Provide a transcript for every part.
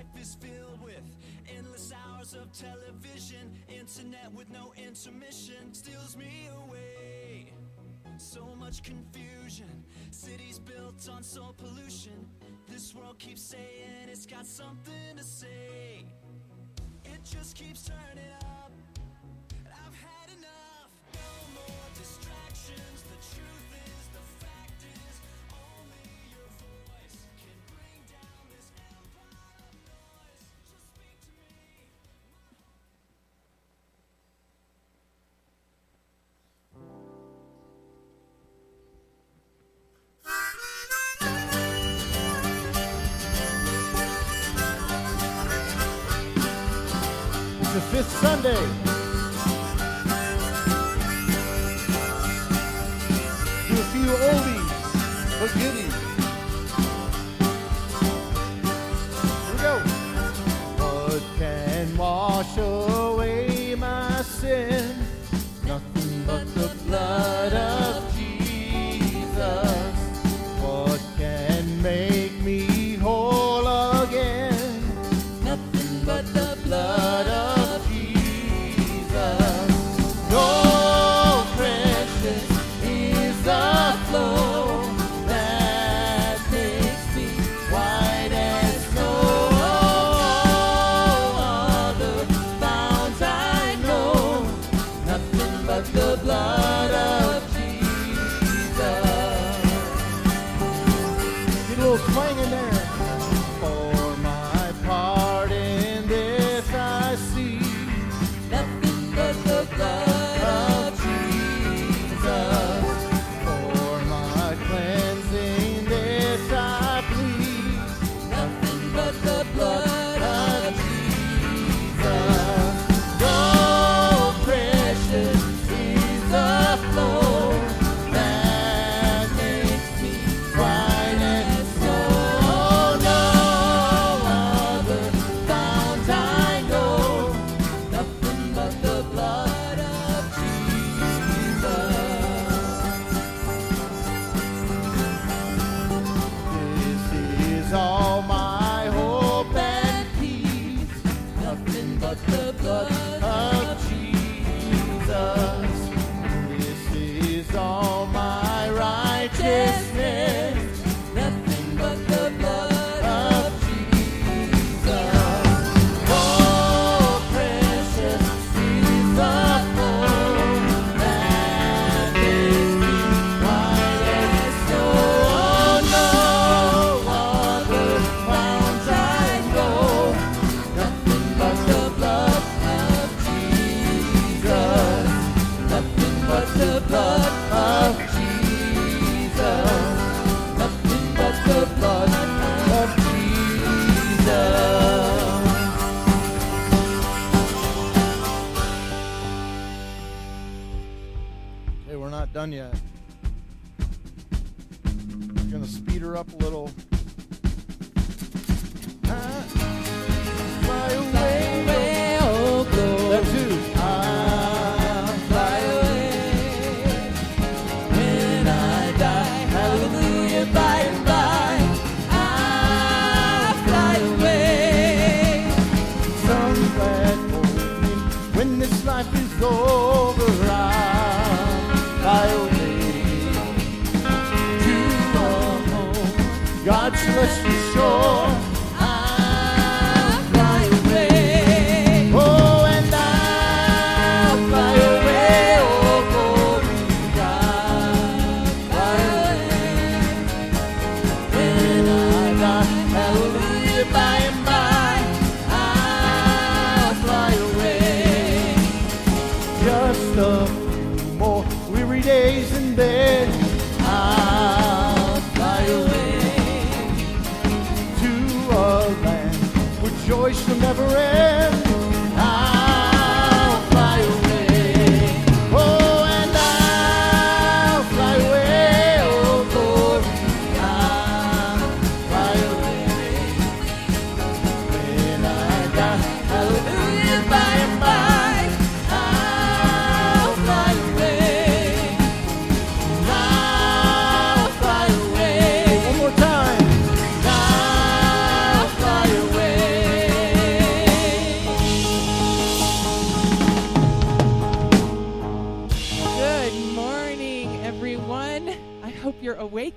life is filled with endless hours of television, internet with no intermission steals me away. So much confusion, cities built on soul pollution. This world keeps saying it's got something to say. It just keeps turning up. Sunday.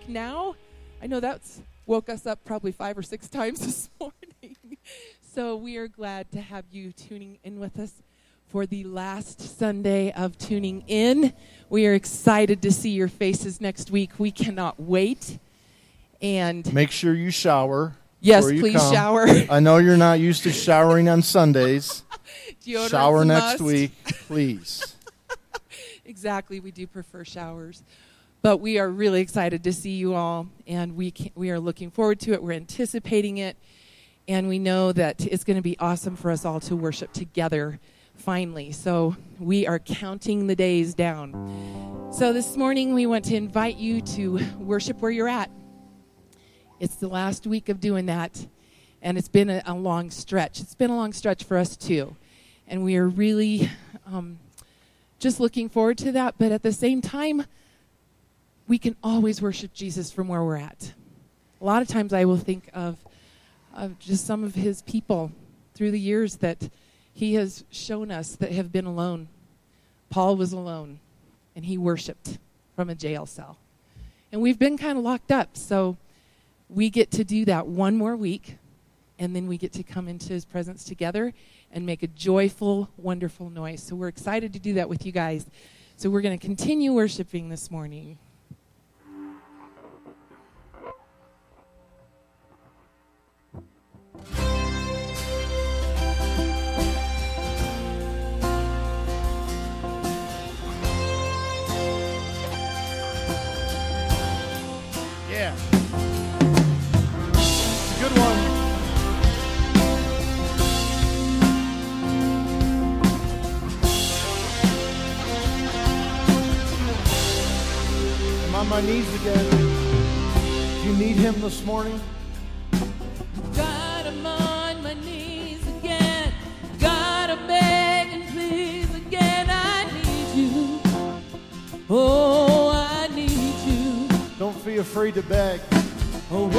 I know that's woke us up probably five or six times this morning. so we are glad to have you tuning in with us for the last Sunday of tuning in. We are excited to see your faces next week. We cannot wait. And Make sure you shower. yes, you please come. shower. I know you're not used to showering on Sundays. Shower next must. week, please. Exactly, we do prefer showers. But we are really excited to see you all, and we can, we are looking forward to it. We're anticipating it, and we know that it's going to be awesome for us all to worship together finally. So we are counting the days down. So this morning we want to invite you to worship where you're at. It's the last week of doing that, and it's been a, a long stretch. It's been a long stretch for us too, and we are really. Um, just looking forward to that. But at the same time, we can always worship Jesus from where we're at. A lot of times I will think of, of just some of his people through the years that he has shown us that have been alone. Paul was alone, and he worshiped from a jail cell. And we've been kind of locked up, so we get to do that one more week, and then we get to come into his presence together and make a joyful, wonderful noise. So we're excited to do that with you guys. So we're going to continue worshiping this morning. Yeah. It's a good one. I'm on my knees again. Do you need him this morning? Oh, I need you. Don't be afraid to beg. Oh,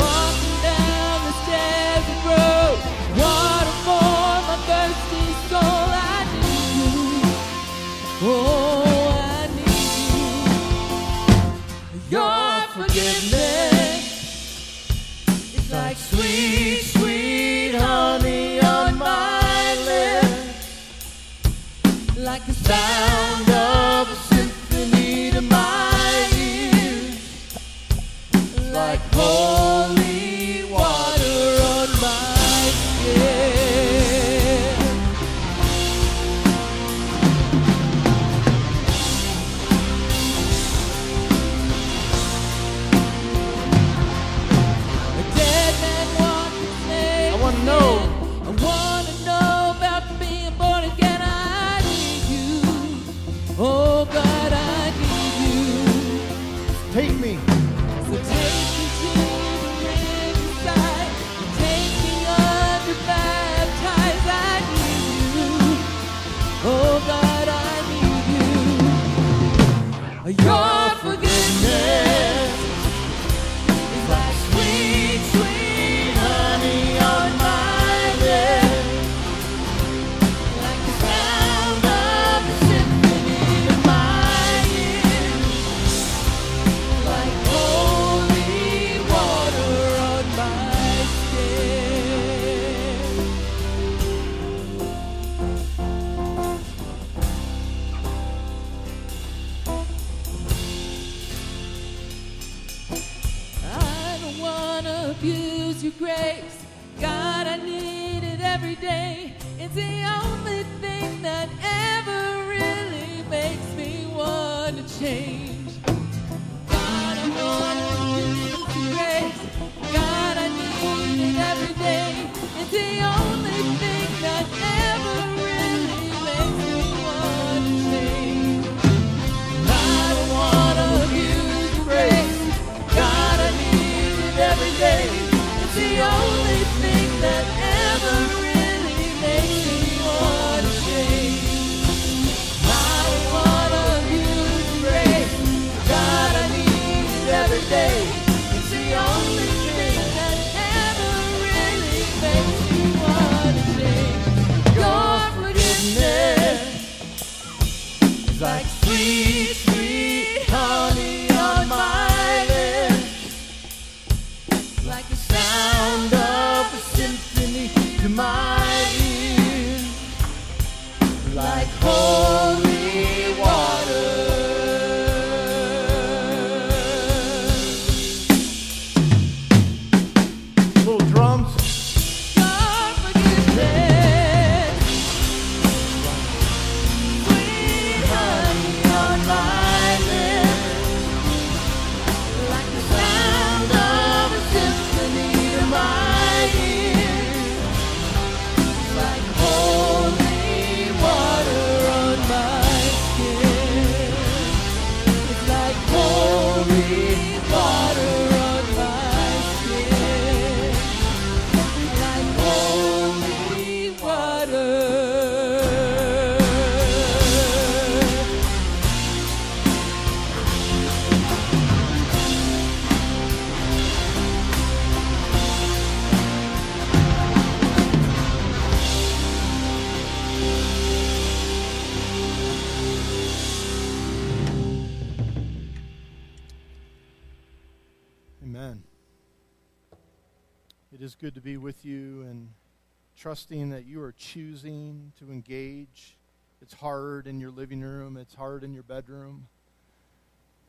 trusting that you are choosing to engage. It's hard in your living room, it's hard in your bedroom.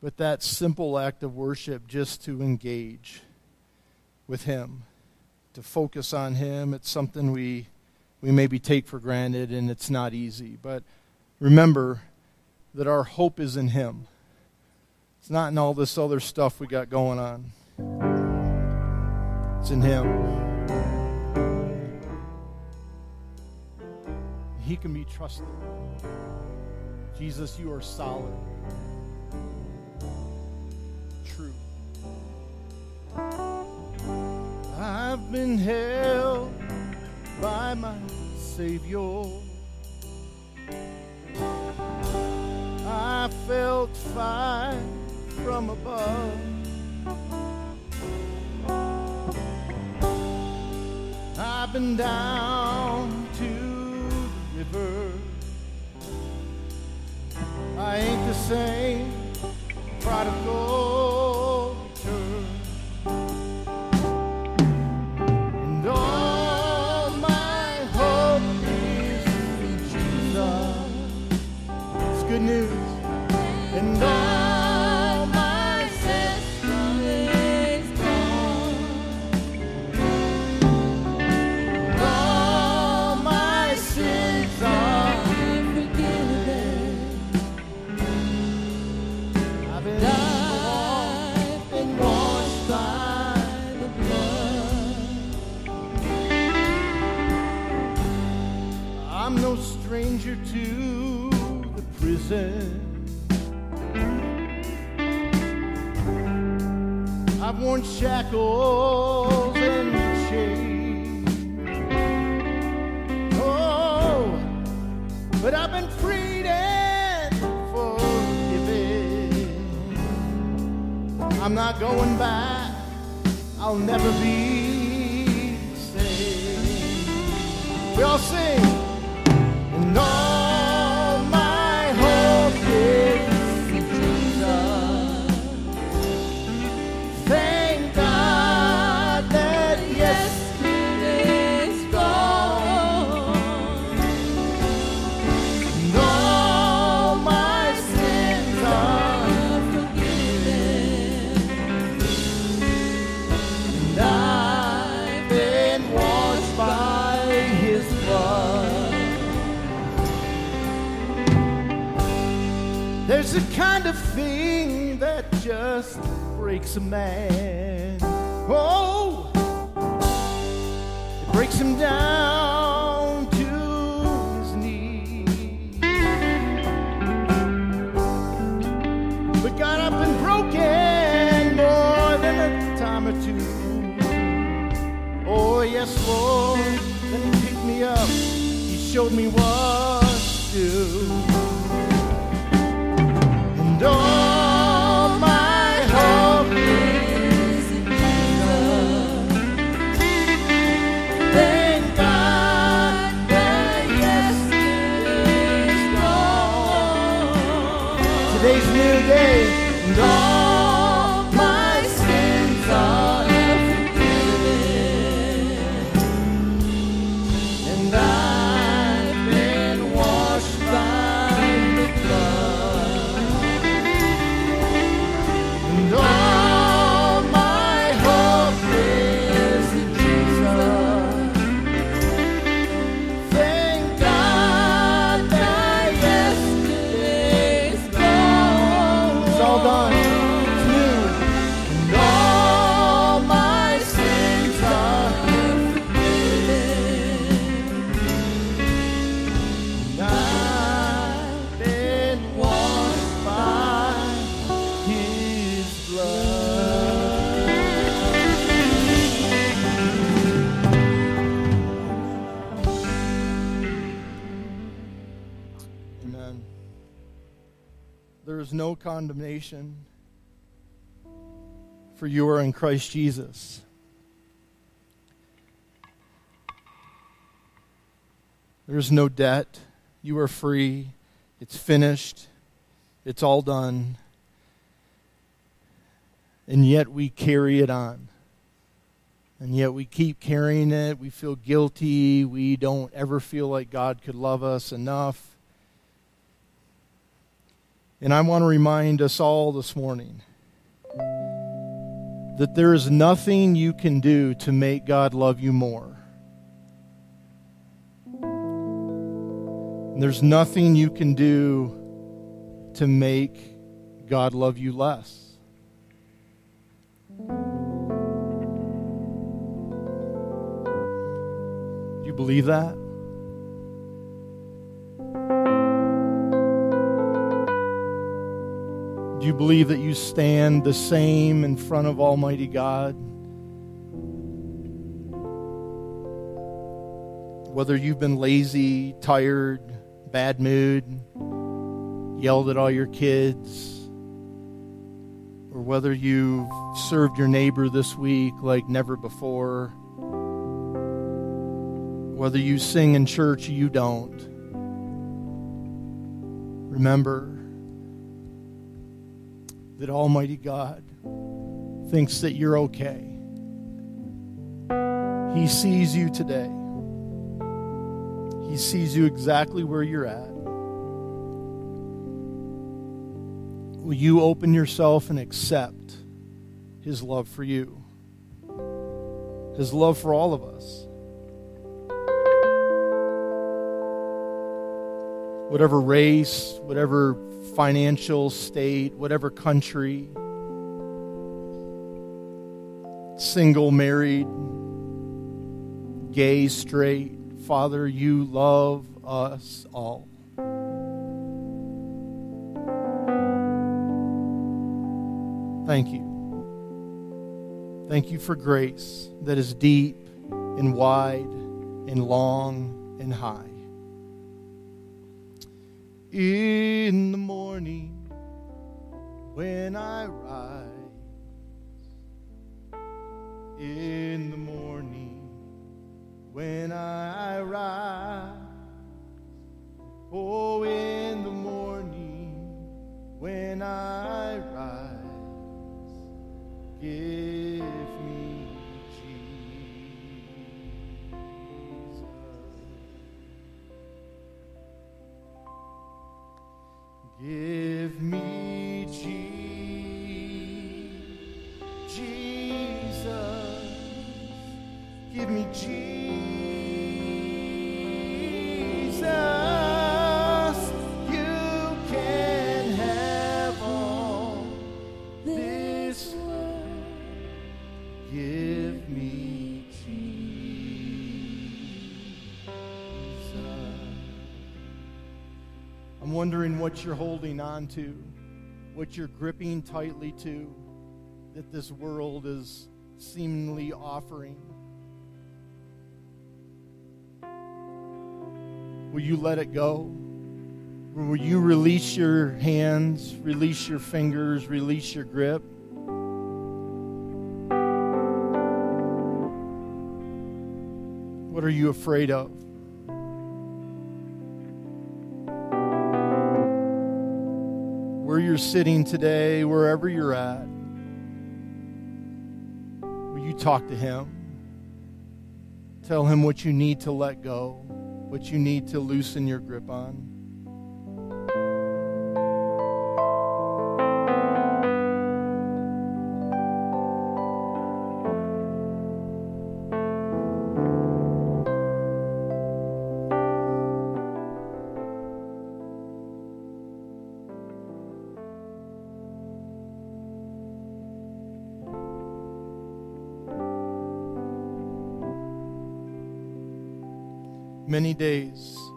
But that simple act of worship just to engage with Him, to focus on Him, it's something we, we maybe take for granted and it's not easy. But remember that our hope is in Him. It's not in all this other stuff we got going on. It's in Him. He can be trusted. Jesus, you are solid, true. I've been held by my Savior. I felt fire from above. I've been down river. I ain't the same prodigal to the prison. I've worn shackles and chains. Oh, but I've been freed and forgiven. I'm not going back. I'll never be the same. We all sing. Just breaks a man. Oh, it breaks him down to his knees. But got up and broken more than a time or two. Oh, yes, Lord. Then He picked me up. He showed me what to do. Is no condemnation for you are in Christ Jesus. There's no debt. You are free. It's finished. It's all done. And yet we carry it on. And yet we keep carrying it. We feel guilty. We don't ever feel like God could love us enough. And I want to remind us all this morning that there is nothing you can do to make God love you more. There's nothing you can do to make God love you less. Do You believe that? You believe that you stand the same in front of Almighty God? Whether you've been lazy, tired, bad mood, yelled at all your kids, or whether you've served your neighbor this week like never before, whether you sing in church you don't, remember that Almighty God thinks that you're okay. He sees you today. He sees you exactly where you're at. Will you open yourself and accept His love for you? His love for all of us. Whatever race, whatever financial state, whatever country, single, married, gay, straight, Father, you love us all. Thank you. Thank you for grace that is deep and wide and long and high in the morning when I rise, in the morning when I rise, oh, in the morning when I rise, give Give me Jesus. Give me Jesus. Wondering what you're holding on to, what you're gripping tightly to that this world is seemingly offering. Will you let it go? Or will you release your hands, release your fingers, release your grip? What are you afraid of? You're sitting today, wherever you're at, will you talk to Him? Tell Him what you need to let go, what you need to loosen your grip on.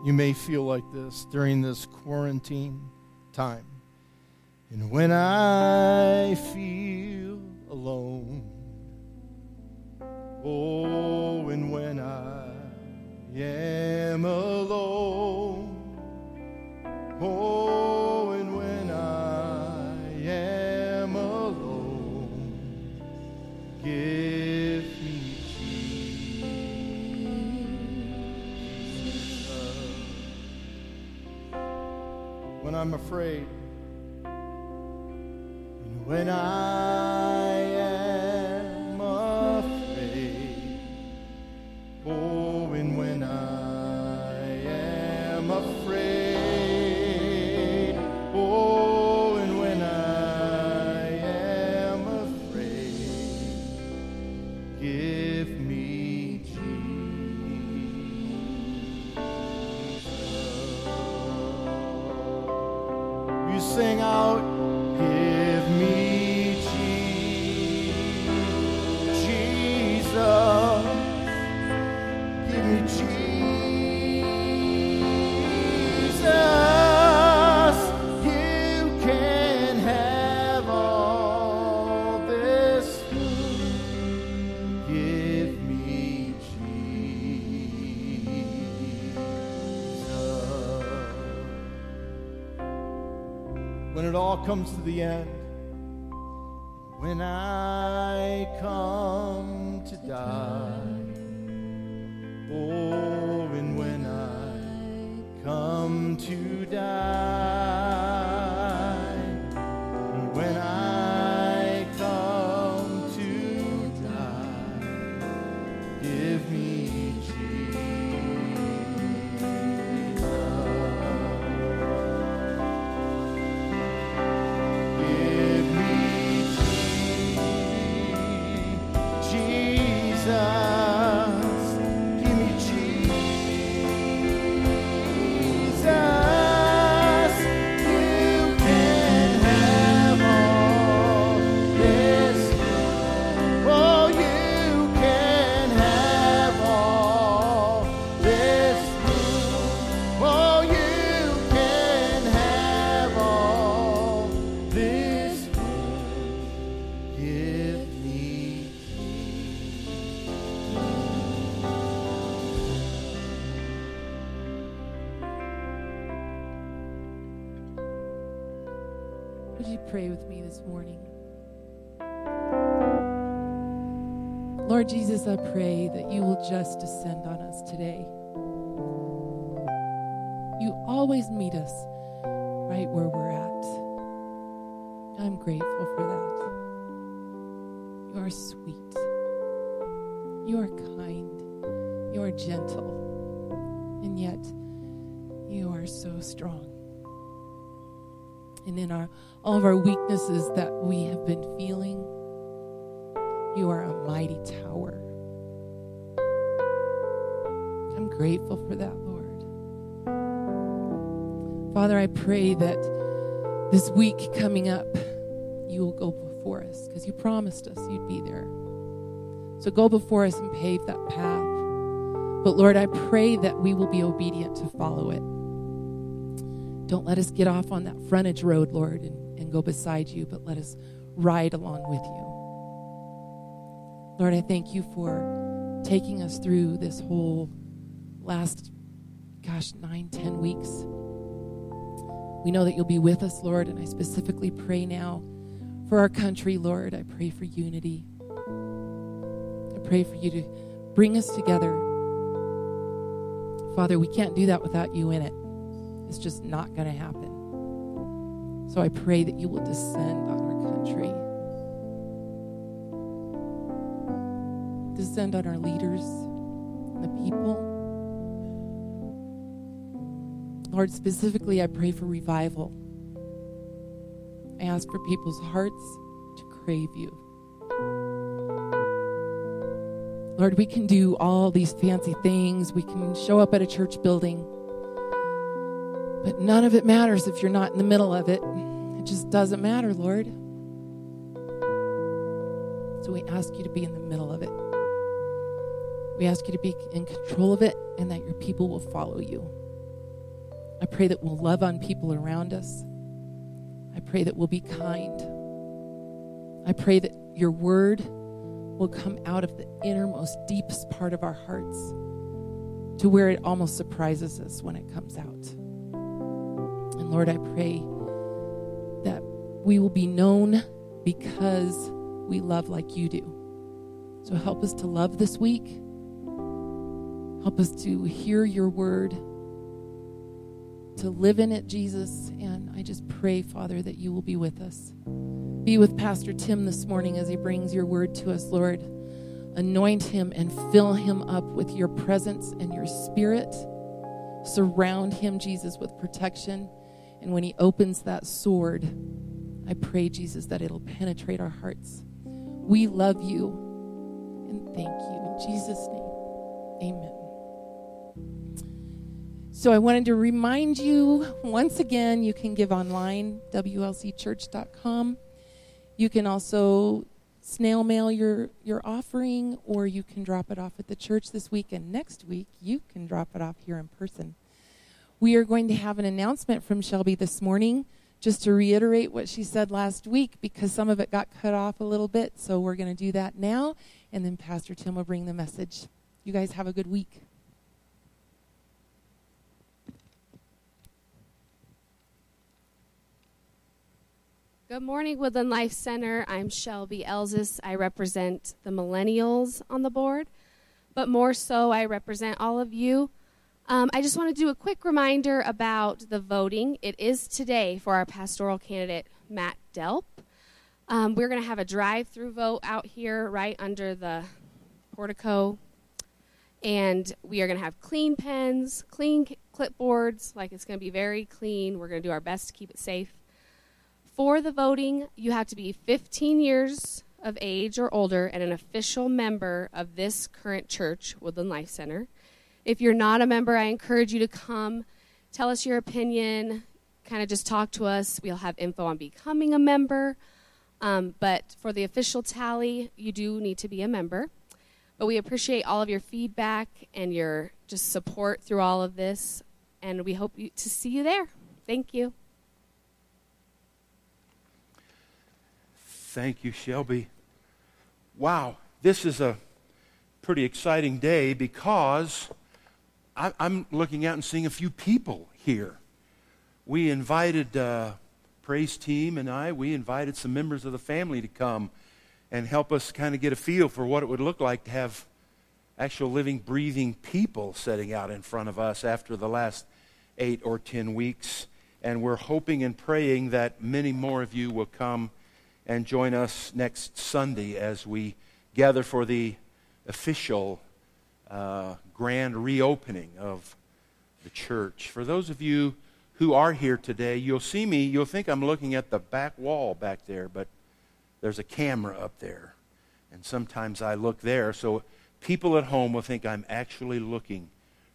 You may feel like this during this quarantine time. And when I feel it all comes to the end, when I come I pray that you will just descend on us today. You always meet us right where we're at. I'm grateful for that. You are sweet. You are kind. You are gentle. And yet, you are so strong and in our all of our weaknesses that we have been feeling you are a mighty tower i'm grateful for that lord. Father i pray that this week coming up you will go before us because you promised us you'd be there. So go before us and pave that path. But lord i pray that we will be obedient to follow it. Don't let us get off on that frontage road, Lord, and, and go beside you, but let us ride along with you. Lord, I thank you for taking us through this whole last, gosh, nine, ten weeks. We know that you'll be with us, Lord, and I specifically pray now for our country, Lord. I pray for unity. I pray for you to bring us together. Father, we can't do that without you in it. It's just not going to happen. So I pray that you will descend on our country, descend on our leaders the people. Lord, specifically, I pray for revival. I ask for people's hearts to crave you. Lord, we can do all these fancy things. We can show up at a church building. But none of it matters if you're not in the middle of it. It just doesn't matter, Lord. So we ask you to be in the middle of it. We ask you to be in control of it and that your people will follow you. I pray that we'll love on people around us. I pray that we'll be kind. I pray that your word will come out of the innermost, deepest part of our hearts to where it almost surprises us when it comes out. And Lord, I pray that we will be known because we love like you do. So help us to love this week. Help us to hear your word, to live in it, Jesus. And I just pray, Father, that you will be with us. Be with Pastor Tim this morning as he brings your word to us, Lord. Anoint him and fill him up with your presence and your spirit. Surround him, Jesus, with protection. And when he opens that sword, I pray, Jesus, that it'll penetrate our hearts. We love you and thank you. In Jesus' name, amen. So I wanted to remind you once again you can give online, WLCchurch.com. You can also snail mail your, your offering, or you can drop it off at the church this week. And next week, you can drop it off here in person. We are going to have an announcement from Shelby this morning, just to reiterate what she said last week, because some of it got cut off a little bit. So we're going to do that now, and then Pastor Tim will bring the message. You guys have a good week. Good morning, Woodland Life Center. I'm Shelby Elzis. I represent the millennials on the board, but more so, I represent all of you. Um, I just want to do a quick reminder about the voting. It is today for our pastoral candidate, Matt Delp. Um, we're going to have a drive through vote out here right under the portico. And we are going to have clean pens, clean clipboards, like it's going to be very clean. We're going to do our best to keep it safe for the voting, you have to be 15 years of age or older and an official member of this current church, Woodland Life Center. If you're not a member, I encourage you to come, tell us your opinion, kind of just talk to us. We'll have info on becoming a member. Um, but for the official tally, you do need to be a member. But we appreciate all of your feedback and your just support through all of this, and we hope you, to see you there. Thank you. Thank you, Shelby. Wow, this is a pretty exciting day because I, am looking out and seeing a few people here. We invited uh, praise team and I. We invited some members of the family to come and help us kind of get a feel for what it would look like to have actual living, breathing people setting out in front of us after the last eight or ten weeks. And we're hoping and praying that many more of you will come and join us next Sunday as we gather for the official uh, grand reopening of the church. For those of you who are here today, you'll see me, you'll think I'm looking at the back wall back there, but there's a camera up there. And sometimes I look there, so people at home will think I'm actually looking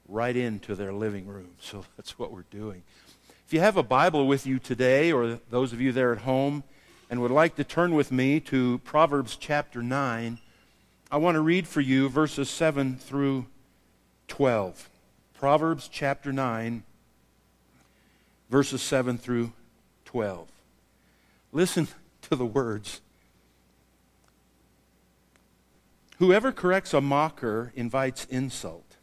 right into their living room. So that's what we're doing. If you have a Bible with you today, or those of you there at home, and would like to turn with me to Proverbs chapter 9, I want to read for you verses 7 through 12. Proverbs chapter 9, verses 7 through 12. Listen to the words. Whoever corrects a mocker invites insult.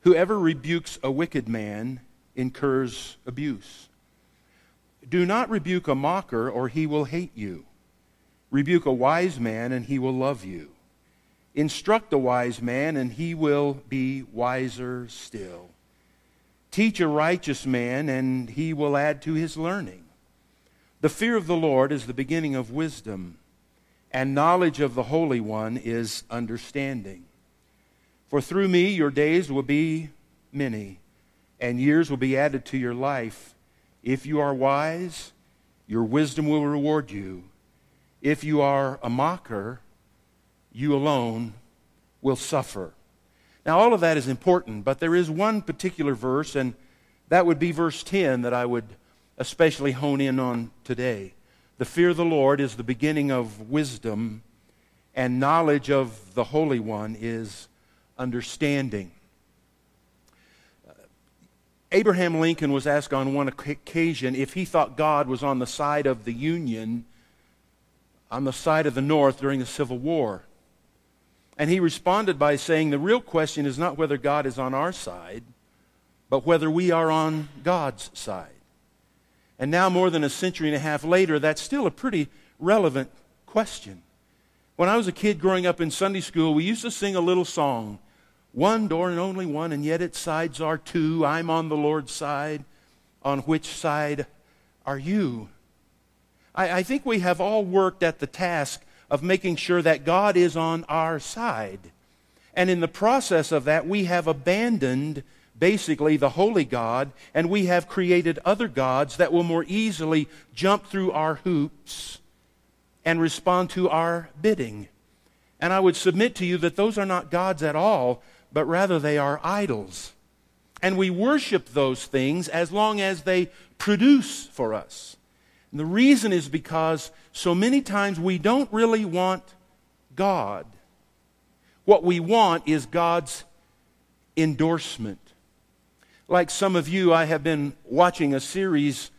Whoever rebukes a wicked man incurs abuse. Do not rebuke a mocker, or he will hate you. Rebuke a wise man, and he will love you. Instruct a wise man, and he will be wiser still. Teach a righteous man, and he will add to his learning. The fear of the Lord is the beginning of wisdom, and knowledge of the Holy One is understanding. For through me your days will be many, and years will be added to your life. If you are wise, your wisdom will reward you. If you are a mocker, you alone will suffer. Now, all of that is important, but there is one particular verse, and that would be verse 10 that I would especially hone in on today. The fear of the Lord is the beginning of wisdom, and knowledge of the Holy One is understanding. Abraham Lincoln was asked on one occasion if he thought God was on the side of the Union, on the side of the North during the Civil War. And he responded by saying, The real question is not whether God is on our side, but whether we are on God's side. And now, more than a century and a half later, that's still a pretty relevant question. When I was a kid growing up in Sunday school, we used to sing a little song one door and only one, and yet its sides are two. I'm on the Lord's side, on which side are you? I, I think we have all worked at the task of making sure that God is on our side. And in the process of that, we have abandoned basically the holy God, and we have created other gods that will more easily jump through our hoops and respond to our bidding. And I would submit to you that those are not gods at all, but rather they are idols. And we worship those things as long as they produce for us. And the reason is because so many times we don't really want God. What we want is God's endorsement. Like some of you, I have been watching a series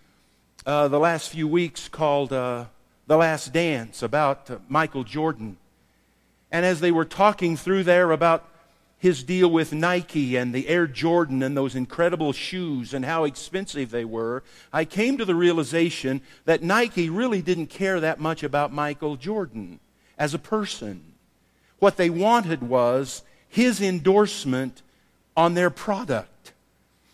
uh, the last few weeks called uh, The Last Dance about uh, Michael Jordan. And as they were talking through there about his deal with Nike and the Air Jordan and those incredible shoes and how expensive they were, I came to the realization that Nike really didn't care that much about Michael Jordan as a person. What they wanted was his endorsement on their product.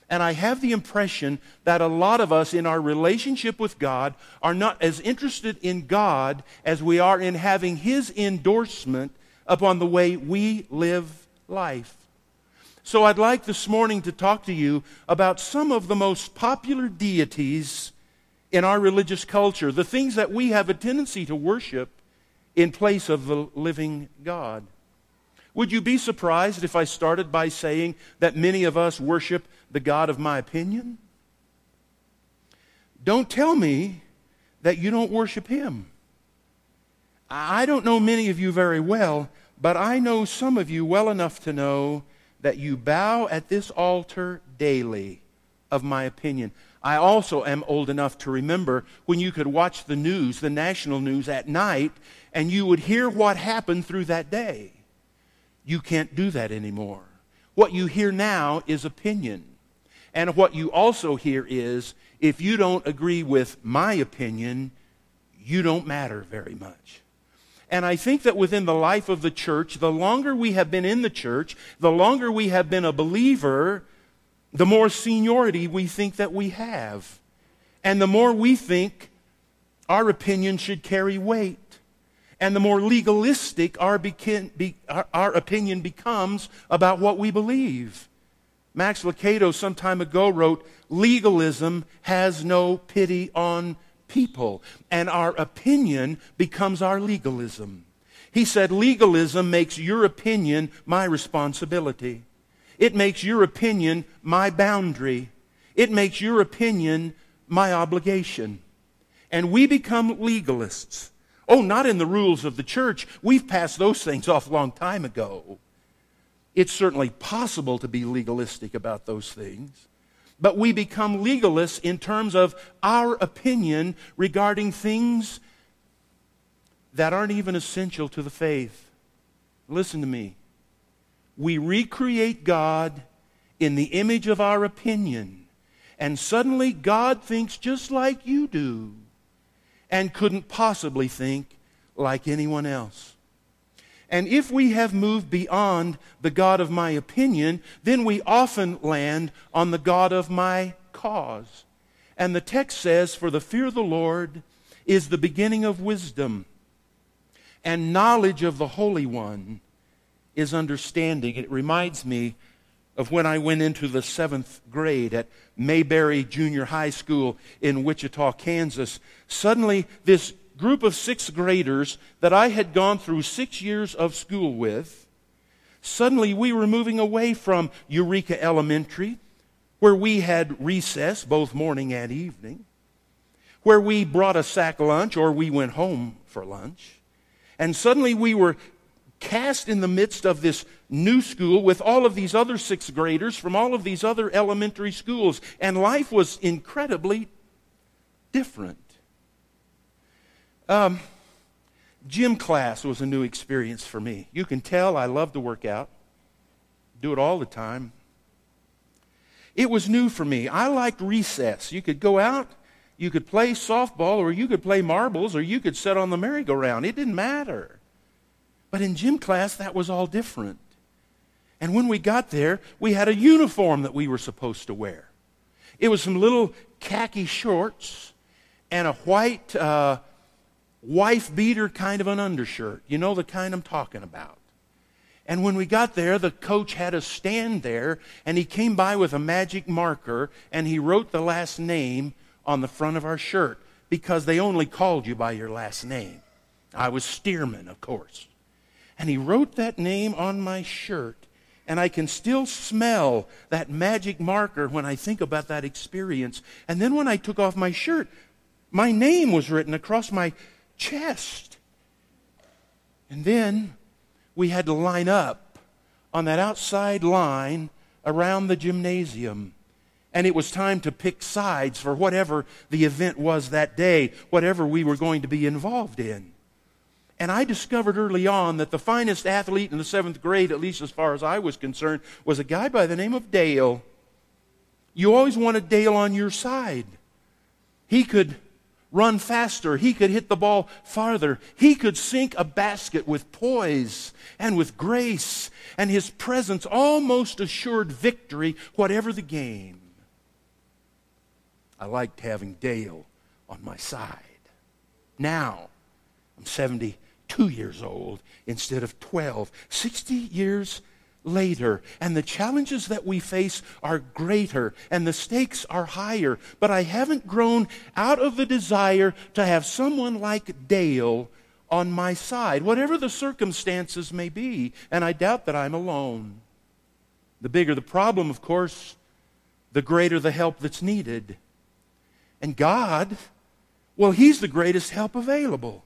And I have the impression that a lot of us in our relationship with God are not as interested in God as we are in having His endorsement upon the way we live life. So I'd like this morning to talk to you about some of the most popular deities in our religious culture, the things that we have a tendency to worship in place of the living God. Would you be surprised if I started by saying that many of us worship the God of my opinion? Don't tell me that you don't worship Him. I don't know many of you very well, but I know some of you well enough to know that you bow at this altar daily of my opinion. I also am old enough to remember when you could watch the news, the national news at night, and you would hear what happened through that day. You can't do that anymore. What you hear now is opinion. And what you also hear is if you don't agree with my opinion, you don't matter very much. And I think that within the life of the church, the longer we have been in the church, the longer we have been a believer, the more seniority we think that we have. And the more we think our opinion should carry weight. And the more legalistic our, be, our, our opinion becomes about what we believe. Max Lucado some time ago wrote, Legalism has no pity on people, and our opinion becomes our legalism. He said, Legalism makes your opinion my responsibility. It makes your opinion my boundary. It makes your opinion my obligation. And we become legalists. Oh, not in the rules of the church. We've passed those things off a long time ago. It's certainly possible to be legalistic about those things, but we become legalists in terms of our opinion regarding things that aren't even essential to the faith. Listen to me. We recreate God in the image of our opinion, and suddenly God thinks just like you do and couldn't possibly think like anyone else. And if we have moved beyond the God of my opinion, then we often land on the God of my cause. And the text says, For the fear of the Lord is the beginning of wisdom, and knowledge of the Holy One is understanding. It reminds me of when I went into the seventh grade at Mayberry Junior High School in Wichita, Kansas. Suddenly, this group of sixth graders that I had gone through six years of school with, suddenly we were moving away from Eureka Elementary, where we had recess both morning and evening, where we brought a sack lunch or we went home for lunch. And suddenly we were cast in the midst of this new school with all of these other sixth graders from all of these other elementary schools. And life was incredibly different. Um, gym class was a new experience for me. You can tell I love to work out, do it all the time. It was new for me. I liked recess. You could go out, you could play softball, or you could play marbles, or you could sit on the merry-go-round. It didn't matter. But in gym class, that was all different. And when we got there, we had a uniform that we were supposed to wear. It was some little khaki shorts and a white uh, wife beater kind of an undershirt. You know the kind I'm talking about. And when we got there, the coach had us stand there, and he came by with a magic marker, and he wrote the last name on the front of our shirt because they only called you by your last name. I was Stearman, of course. And he wrote that name on my shirt, and I can still smell that magic marker when I think about that experience. And then when I took off my shirt, my name was written across my chest. And then we had to line up on that outside line around the gymnasium. And it was time to pick sides for whatever the event was that day, whatever we were going to be involved in. And I discovered early on that the finest athlete in the seventh grade, at least as far as I was concerned, was a guy by the name of Dale. You always wanted Dale on your side. He could run faster. He could hit the ball farther. He could sink a basket with poise and with grace, and his presence almost assured victory, whatever the game. I liked having Dale on my side. Now, I'm 72 years old instead of 12. 60 years later, and the challenges that we face are greater, and the stakes are higher. But I haven't grown out of the desire to have someone like Dale on my side, whatever the circumstances may be, and I doubt that I'm alone. The bigger the problem, of course, the greater the help that's needed. And God, well, He's the greatest help available.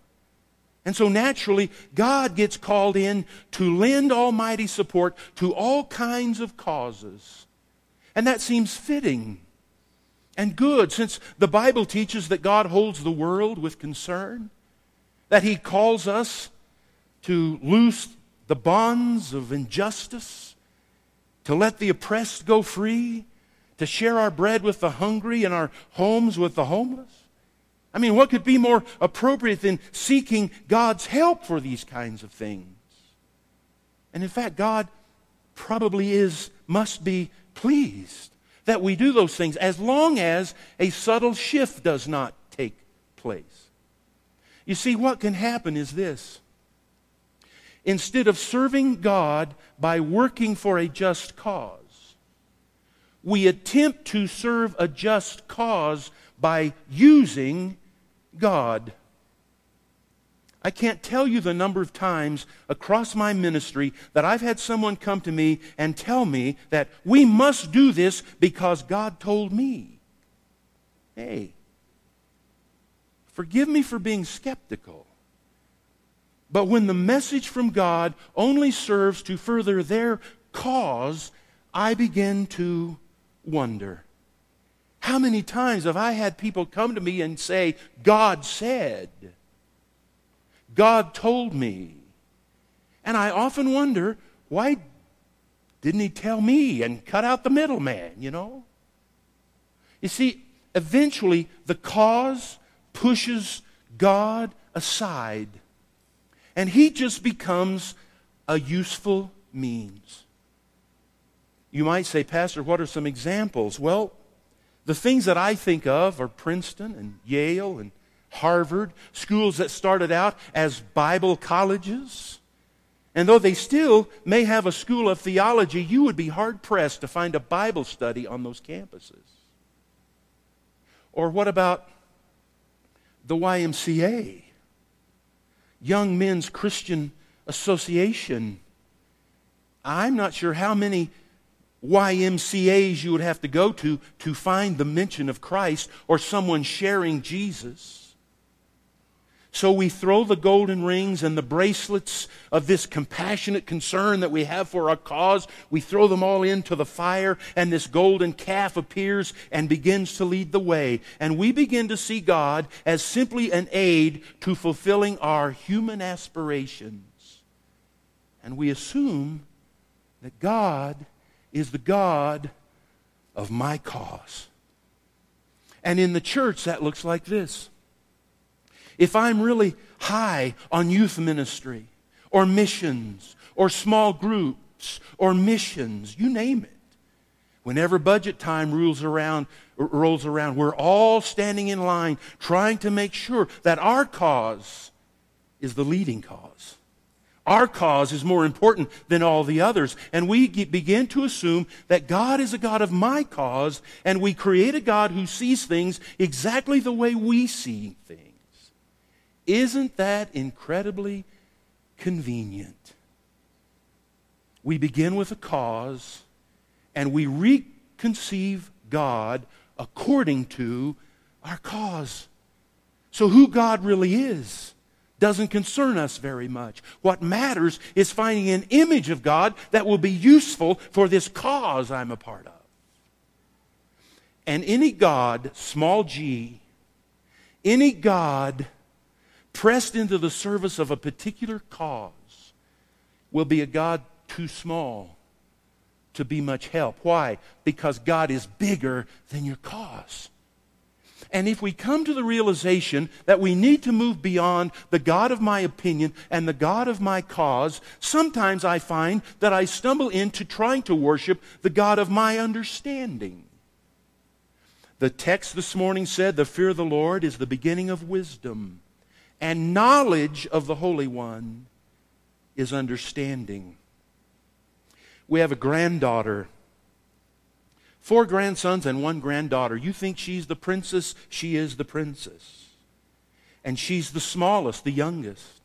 And so naturally, God gets called in to lend almighty support to all kinds of causes. And that seems fitting and good since the Bible teaches that God holds the world with concern, that He calls us to loose the bonds of injustice, to let the oppressed go free, to share our bread with the hungry and our homes with the homeless. I mean, what could be more appropriate than seeking God's help for these kinds of things? And in fact, God probably is, must be pleased that we do those things as long as a subtle shift does not take place. You see, what can happen is this. Instead of serving God by working for a just cause, we attempt to serve a just cause by using God. I can't tell you the number of times across my ministry that I've had someone come to me and tell me that we must do this because God told me. Hey, forgive me for being skeptical. But when the message from God only serves to further their cause, I begin to wonder. How many times have I had people come to me and say, God said, God told me? And I often wonder, why didn't he tell me and cut out the middleman, you know? You see, eventually the cause pushes God aside, and he just becomes a useful means. You might say, Pastor, what are some examples? Well, the things that I think of are Princeton and Yale and Harvard, schools that started out as Bible colleges. And though they still may have a school of theology, you would be hard pressed to find a Bible study on those campuses. Or what about the YMCA, Young Men's Christian Association? I'm not sure how many YMCAs you would have to go to to find the mention of Christ or someone sharing Jesus. So we throw the golden rings and the bracelets of this compassionate concern that we have for our cause, we throw them all into the fire, and this golden calf appears and begins to lead the way. And we begin to see God as simply an aid to fulfilling our human aspirations. And we assume that God is the God of my cause. And in the church, that looks like this. If I'm really high on youth ministry or missions or small groups or missions, you name it, Whenever budget time rules around, rolls around, we're all standing in line trying to make sure that our cause is the leading cause. Our cause is more important than all the others. And we begin to assume that God is a God of my cause, and we create a God who sees things exactly the way we see things. Isn't that incredibly convenient? We begin with a cause, and we reconceive God according to our cause. So, who God really is doesn't concern us very much. What matters is finding an image of God that will be useful for this cause I'm a part of. And any God, small g, any God pressed into the service of a particular cause will be a God too small to be much help. Why? Because God is bigger than your cause. And if we come to the realization that we need to move beyond the God of my opinion and the God of my cause, sometimes I find that I stumble into trying to worship the God of my understanding. The text this morning said, The fear of the Lord is the beginning of wisdom, and knowledge of the Holy One is understanding. We have a granddaughter Four grandsons and one granddaughter. You think she's the princess? She is the princess. And she's the smallest, the youngest.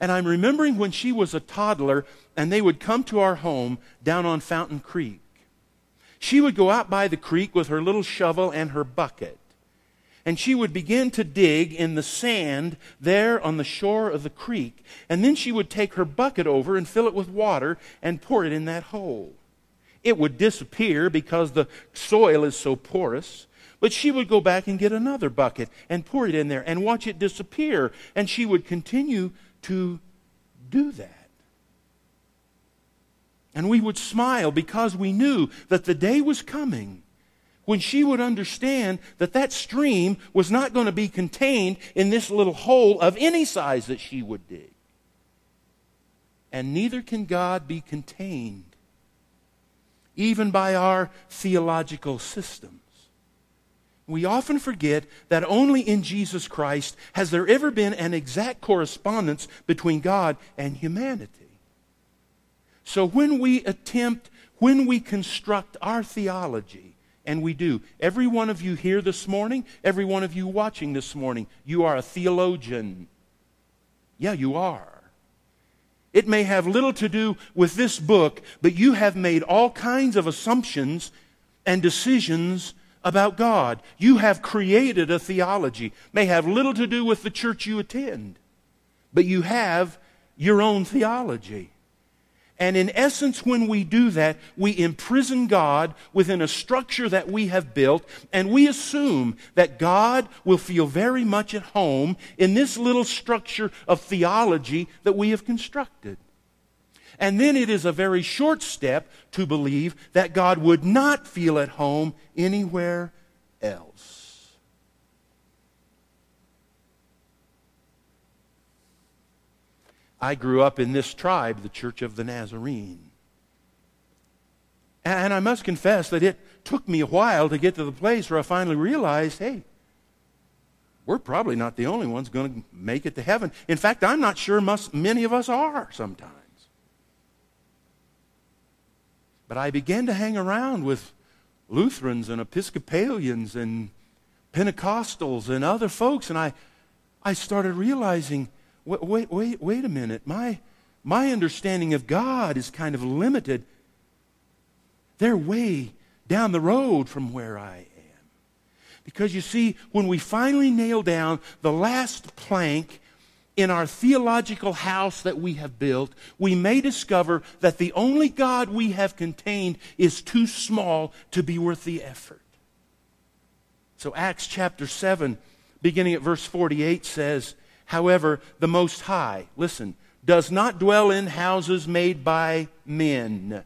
And I'm remembering when she was a toddler and they would come to our home down on Fountain Creek. She would go out by the creek with her little shovel and her bucket. And she would begin to dig in the sand there on the shore of the creek. And then she would take her bucket over and fill it with water and pour it in that hole it would disappear because the soil is so porous. But she would go back and get another bucket and pour it in there and watch it disappear. And she would continue to do that. And we would smile because we knew that the day was coming when she would understand that that stream was not going to be contained in this little hole of any size that she would dig. And neither can God be contained even by our theological systems. We often forget that only in Jesus Christ has there ever been an exact correspondence between God and humanity. So when we attempt, when we construct our theology, and we do, every one of you here this morning, every one of you watching this morning, you are a theologian. Yeah, you are. It may have little to do with this book, but you have made all kinds of assumptions and decisions about God. You have created a theology. May have little to do with the church you attend, but you have your own theology. And in essence, when we do that, we imprison God within a structure that we have built, and we assume that God will feel very much at home in this little structure of theology that we have constructed. And then it is a very short step to believe that God would not feel at home anywhere else. I grew up in this tribe, the Church of the Nazarene. And I must confess that it took me a while to get to the place where I finally realized hey, we're probably not the only ones going to make it to heaven. In fact, I'm not sure must, many of us are sometimes. But I began to hang around with Lutherans and Episcopalians and Pentecostals and other folks, and I, I started realizing wait, wait, wait a minute. My, my understanding of God is kind of limited. They're way down the road from where I am. Because you see, when we finally nail down the last plank in our theological house that we have built, we may discover that the only God we have contained is too small to be worth the effort. So, Acts chapter 7, beginning at verse 48, says, However, the Most High, listen, does not dwell in houses made by men.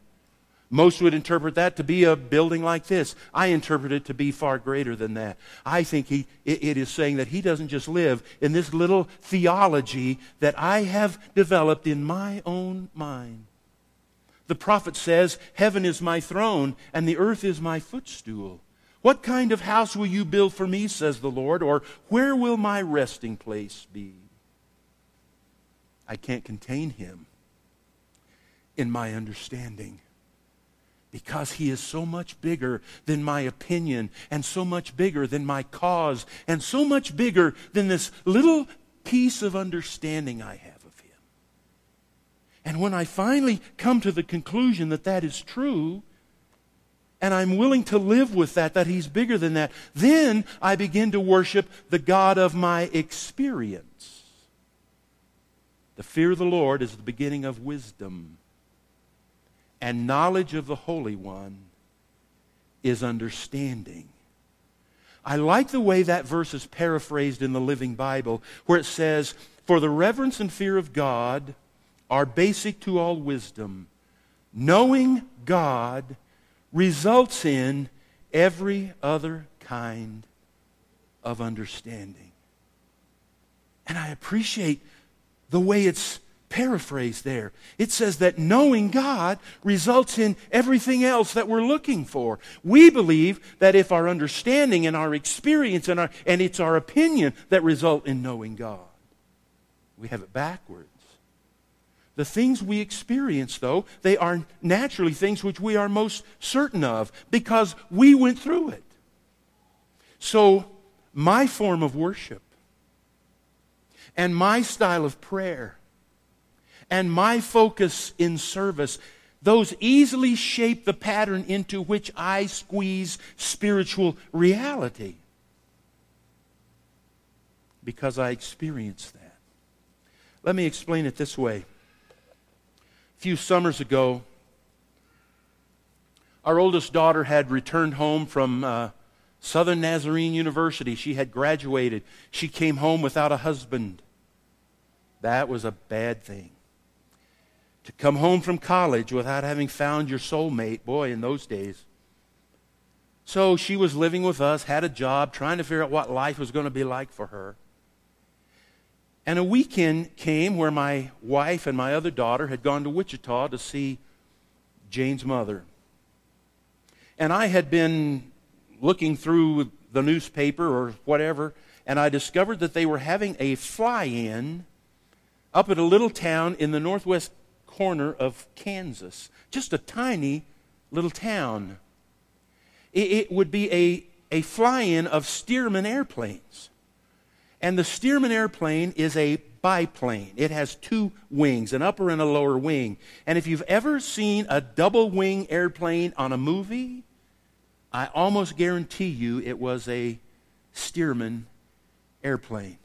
Most would interpret that to be a building like this. I interpret it to be far greater than that. I think he, it, it is saying that he doesn't just live in this little theology that I have developed in my own mind. The prophet says, Heaven is my throne, and the earth is my footstool. What kind of house will you build for me, says the Lord, or where will my resting place be? I can't contain him in my understanding because he is so much bigger than my opinion and so much bigger than my cause and so much bigger than this little piece of understanding I have of him. And when I finally come to the conclusion that that is true, and I'm willing to live with that, that he's bigger than that, then I begin to worship the God of my experience. The fear of the Lord is the beginning of wisdom and knowledge of the Holy One is understanding. I like the way that verse is paraphrased in the Living Bible, where it says, For the reverence and fear of God are basic to all wisdom. Knowing God results in every other kind of understanding. And I appreciate the way it's paraphrased there. It says that knowing God results in everything else that we're looking for. We believe that if our understanding and our experience and, our, and it's our opinion that result in knowing God, we have it backwards. The things we experience, though, they are naturally things which we are most certain of because we went through it. So, my form of worship and my style of prayer and my focus in service, those easily shape the pattern into which I squeeze spiritual reality because I experience that. Let me explain it this way. Few summers ago, our oldest daughter had returned home from uh, Southern Nazarene University. She had graduated. She came home without a husband. That was a bad thing to come home from college without having found your soulmate, boy, in those days. So she was living with us, had a job, trying to figure out what life was going to be like for her. And a weekend came where my wife and my other daughter had gone to Wichita to see Jane's mother. And I had been looking through the newspaper or whatever, and I discovered that they were having a fly in up at a little town in the northwest corner of Kansas, just a tiny little town. It, would be a, a fly in of Stearman airplanes. And the Stearman airplane is a biplane. It has two wings, an upper and a lower wing. And if you've ever seen a double wing airplane on a movie, I almost guarantee you it was a Stearman airplane.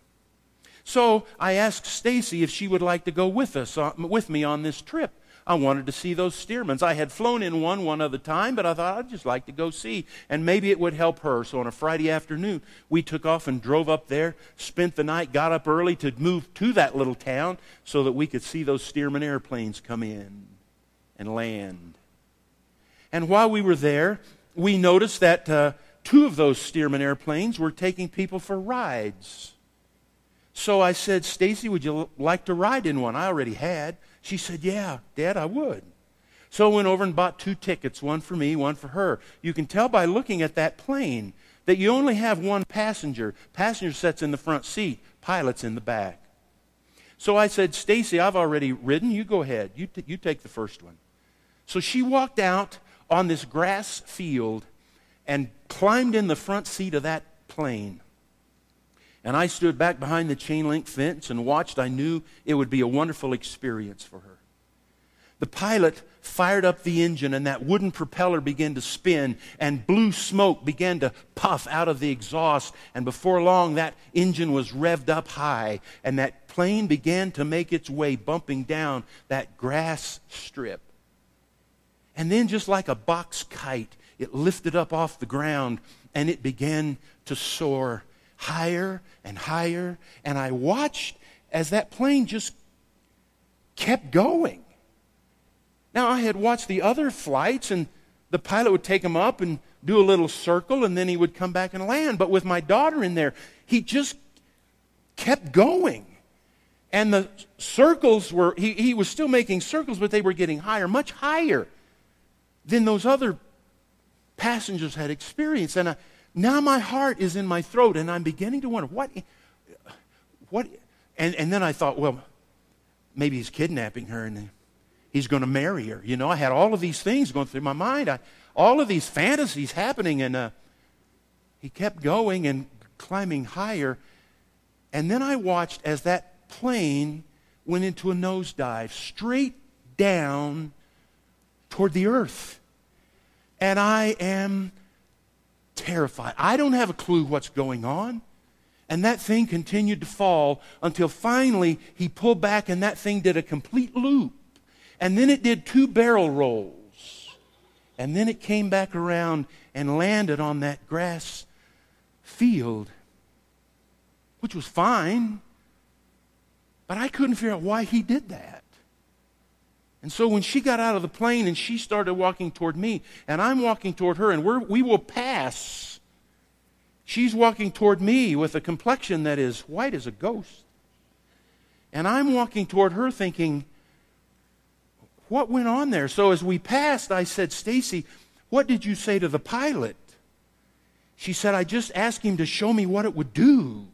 So I asked Stacy if she would like to go with us, with me on this trip. I wanted to see those Stearmans. I had flown in one one other time, but I thought I'd just like to go see, and maybe it would help her. So on a Friday afternoon, we took off and drove up there, spent the night, got up early to move to that little town so that we could see those Stearman airplanes come in and land. And while we were there, we noticed that uh, two of those Stearman airplanes were taking people for rides. So I said, Stacy, would you like to ride in one? I already had. She said, Yeah, Dad, I would. So I went over and bought two tickets, one for me, one for her. You can tell by looking at that plane that you only have one passenger. Passenger sits in the front seat, pilot's in the back. So I said, Stacy, I've already ridden. You go ahead. You, t- you take the first one. So she walked out on this grass field and climbed in the front seat of that plane. And I stood back behind the chain link fence and watched. I knew it would be a wonderful experience for her. The pilot fired up the engine, and that wooden propeller began to spin, and blue smoke began to puff out of the exhaust. And before long, that engine was revved up high, and that plane began to make its way, bumping down that grass strip. And then, just like a box kite, it lifted up off the ground and it began to soar higher and higher. And I watched as that plane just kept going. Now, I had watched the other flights, and the pilot would take him up and do a little circle, and then he would come back and land. But with my daughter in there, he just kept going. And the circles were, he, he was still making circles, but they were getting higher, much higher than those other passengers had experienced. And I, now my heart is in my throat, and I'm beginning to wonder what, what, and, and then I thought, well, maybe he's kidnapping her and he's going to marry her. You know, I had all of these things going through my mind, I, all of these fantasies happening, and uh, he kept going and climbing higher. And then I watched as that plane went into a nosedive straight down toward the earth. And I am terrified. I don't have a clue what's going on. And that thing continued to fall until finally he pulled back and that thing did a complete loop. And then it did two barrel rolls. And then it came back around and landed on that grass field, which was fine. But I couldn't figure out why he did that. And so when she got out of the plane and she started walking toward me, and I'm walking toward her, and we're, we will pass, she's walking toward me with a complexion that is white as a ghost. And I'm walking toward her thinking, what went on there? So as we passed, I said, Stacy, what did you say to the pilot? She said, I just asked him to show me what it would do.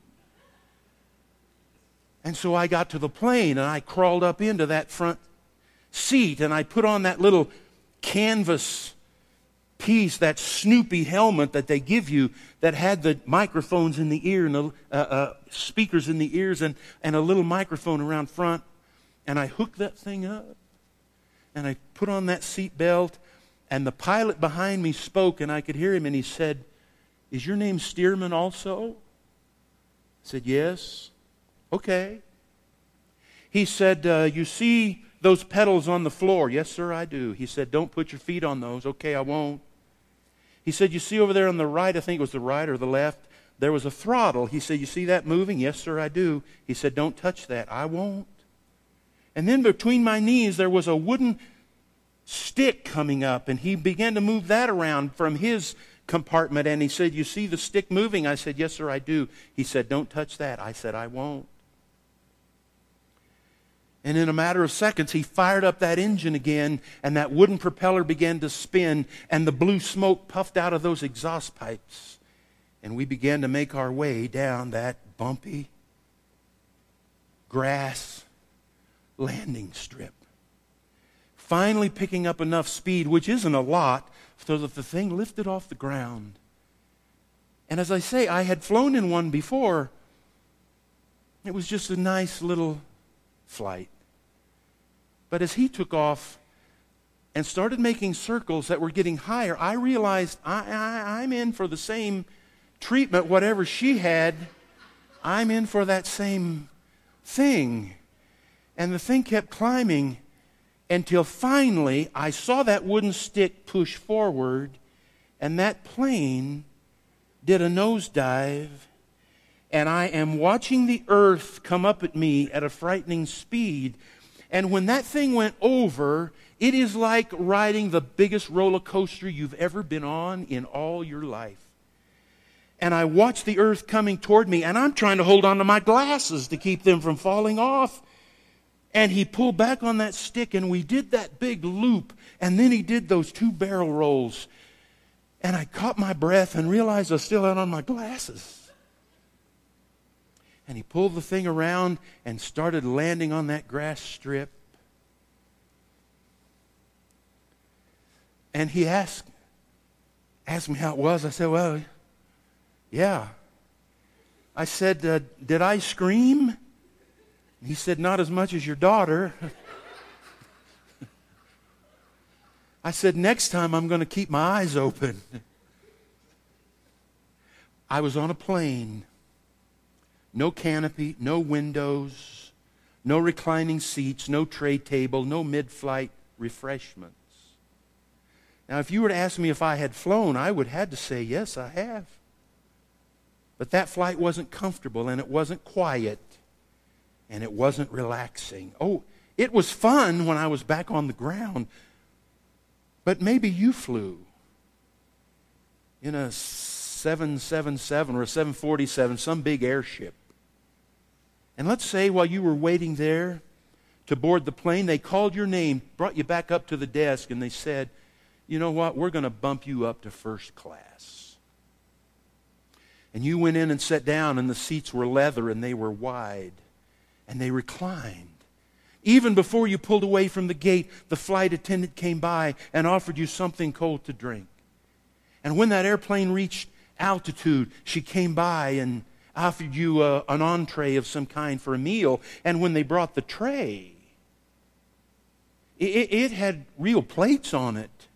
And so I got to the plane and I crawled up into that front seat and I put on that little canvas piece, that Snoopy helmet that they give you that had the microphones in the ear and the uh, uh, speakers in the ears and, and a little microphone around front. And I hooked that thing up and I put on that seat belt and the pilot behind me spoke and I could hear him and he said, Is your name Stearman also? I said, Yes. Okay. He said, uh, You see those pedals on the floor? Yes, sir, I do. He said, Don't put your feet on those. Okay, I won't. He said, You see over there on the right, I think it was the right or the left, there was a throttle. He said, You see that moving? Yes, sir, I do. He said, Don't touch that. I won't. And then between my knees, there was a wooden stick coming up, and he began to move that around from his compartment. And he said, You see the stick moving? I said, Yes, sir, I do. He said, Don't touch that. I said, I won't. And in a matter of seconds, he fired up that engine again, and that wooden propeller began to spin, and the blue smoke puffed out of those exhaust pipes. And we began to make our way down that bumpy grass landing strip. Finally, picking up enough speed, which isn't a lot, so that the thing lifted off the ground. And as I say, I had flown in one before. It was just a nice little flight. But as he took off and started making circles that were getting higher, I realized I, I'm in for the same treatment, whatever she had. I'm in for that same thing. And the thing kept climbing until finally I saw that wooden stick push forward, and that plane did a nosedive and I am watching the earth come up at me at a frightening speed. And when that thing went over, it is like riding the biggest roller coaster you've ever been on in all your life. And I watch the earth coming toward me, and I'm trying to hold on to my glasses to keep them from falling off. And he pulled back on that stick, and we did that big loop, and then he did those two barrel rolls. And I caught my breath and realized I still had on my glasses and he pulled the thing around and started landing on that grass strip. And he asked, asked me how it was. I said, Well, yeah. I said, uh, Did I scream? He said, Not as much as your daughter. I said, Next time I'm going to keep my eyes open. I was on a plane no canopy, no windows, no reclining seats, no tray table, no mid flight refreshments. Now, if you were to ask me if I had flown, I would have had to say, yes, I have. But that flight wasn't comfortable, and it wasn't quiet, and it wasn't relaxing. Oh, it was fun when I was back on the ground, but maybe you flew in a 777 or a 747, some big airship. And let's say while you were waiting there to board the plane, they called your name, brought you back up to the desk, and they said, You know what? We're going to bump you up to first class. And you went in and sat down, and the seats were leather and they were wide, and they reclined. Even before you pulled away from the gate, the flight attendant came by and offered you something cold to drink. And when that airplane reached altitude, she came by and offered you a, an entree of some kind for a meal. And when they brought the tray, it, it had real plates on it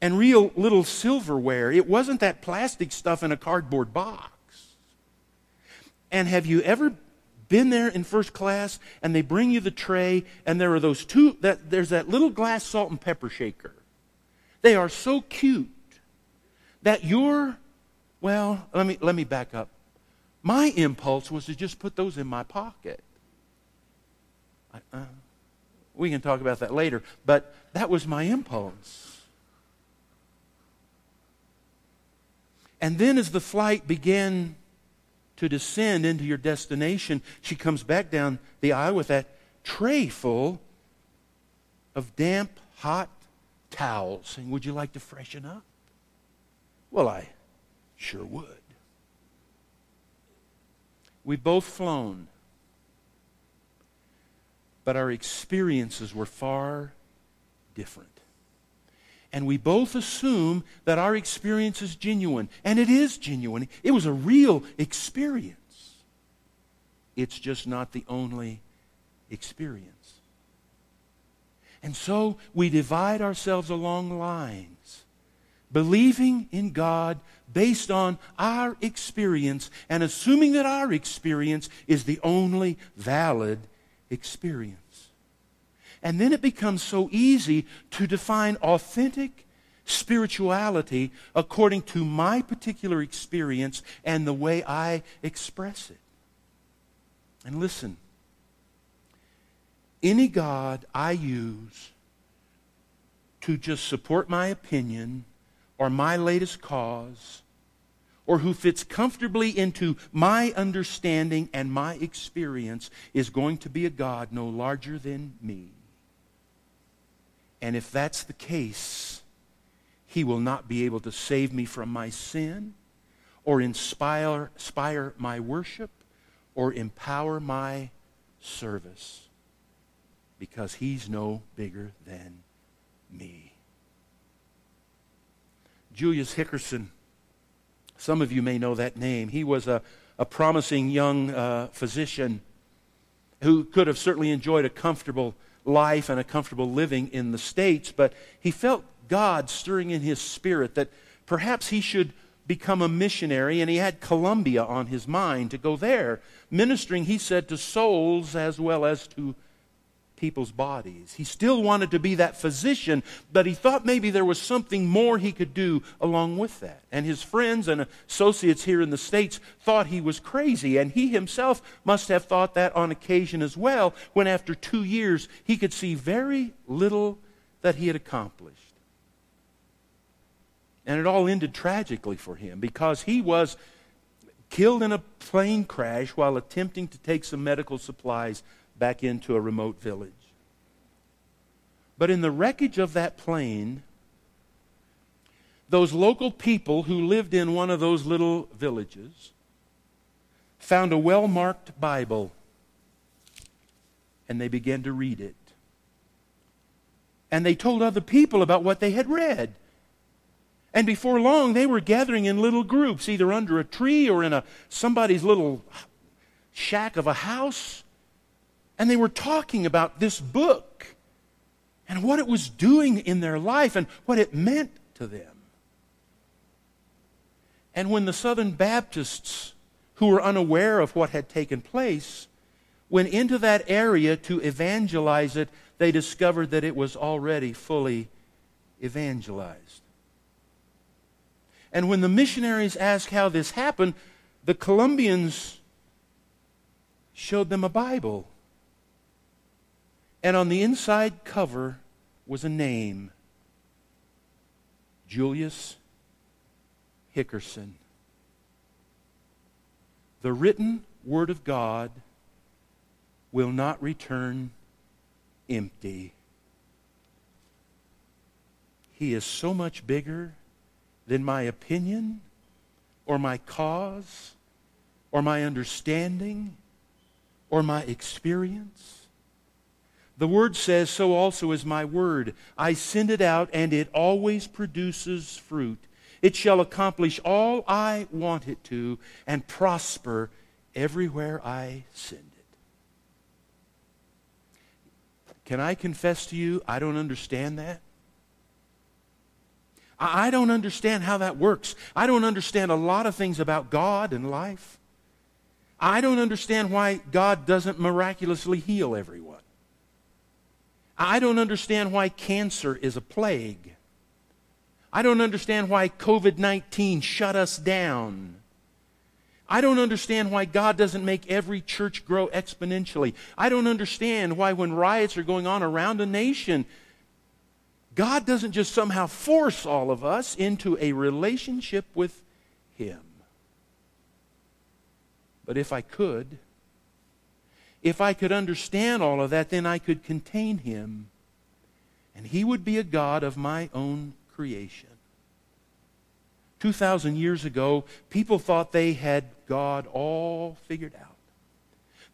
and real little silverware. It wasn't that plastic stuff in a cardboard box. And have you ever been there in first class and they bring you the tray and there are those two that there's that little glass salt and pepper shaker. They are so cute that your well, let me let me back up. My impulse was to just put those in my pocket. I, uh, we can talk about that later, but that was my impulse. And then as the flight began to descend into your destination, she comes back down the aisle with that tray full of damp, hot towels, saying, Would you like to freshen up? Well, I sure would. We've both flown, but our experiences were far different. And we both assume that our experience is genuine. And it is genuine. It was a real experience. It's just not the only experience. And so we divide ourselves along lines, believing in God based on our experience and assuming that our experience is the only valid experience. And then it becomes so easy to define authentic spirituality according to my particular experience and the way I express it. And listen, any God I use to just support my opinion or my latest cause or who fits comfortably into my understanding and my experience is going to be a God no larger than me. And if that's the case, he will not be able to save me from my sin or inspire, inspire my worship or empower my service because he's no bigger than me. Julius Hickerson, some of you may know that name. He was a, a promising young uh, physician who could have certainly enjoyed a comfortable life and a comfortable living in the States, but he felt God stirring in his spirit that perhaps he should become a missionary, and he had Colombia on his mind to go there, ministering, he said, to souls as well as to people's bodies. He still wanted to be that physician, but he thought maybe there was something more he could do along with that. And his friends and associates here in the States thought he was crazy, and he himself must have thought that on occasion as well, when after two years he could see very little that he had accomplished. And it all ended tragically for him because he was killed in a plane crash while attempting to take some medical supplies back into a remote village. But in the wreckage of that plane, those local people who lived in one of those little villages found a well marked Bible and they began to read it. And they told other people about what they had read. And before long, they were gathering in little groups, either under a tree or in a, somebody's little shack of a house. And they were talking about this book and what it was doing in their life and what it meant to them. And when the Southern Baptists, who were unaware of what had taken place, went into that area to evangelize it, they discovered that it was already fully evangelized. And when the missionaries asked how this happened, the Colombians showed them a Bible. And on the inside cover was a name Julius Hickerson. The written Word of God will not return empty. He is so much bigger than my opinion or my cause or my understanding or my experience. The Word says, So also is my Word. I send it out, and it always produces fruit. It shall accomplish all I want it to and prosper everywhere I send it. Can I confess to you, I don't understand that? I don't understand how that works. I don't understand a lot of things about God and life. I don't understand why God doesn't miraculously heal everyone. I don't understand why cancer is a plague. I don't understand why COVID 19 shut us down. I don't understand why God doesn't make every church grow exponentially. I don't understand why, when riots are going on around a nation, God doesn't just somehow force all of us into a relationship with Him. But if I could, if I could understand all of that, then I could contain Him, and He would be a God of my own creation. 2,000 years ago, people thought they had God all figured out.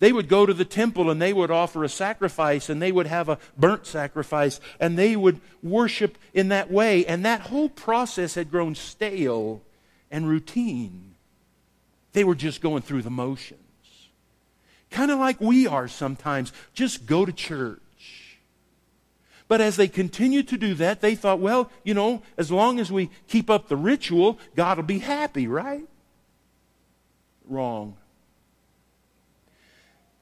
They would go to the temple and they would offer a sacrifice and they would have a burnt sacrifice and they would worship in that way. And that whole process had grown stale and routine. They were just going through the motions. Kind of like we are sometimes. Just go to church. But as they continued to do that, they thought, well, you know, as long as we keep up the ritual, God will be happy, right? Wrong.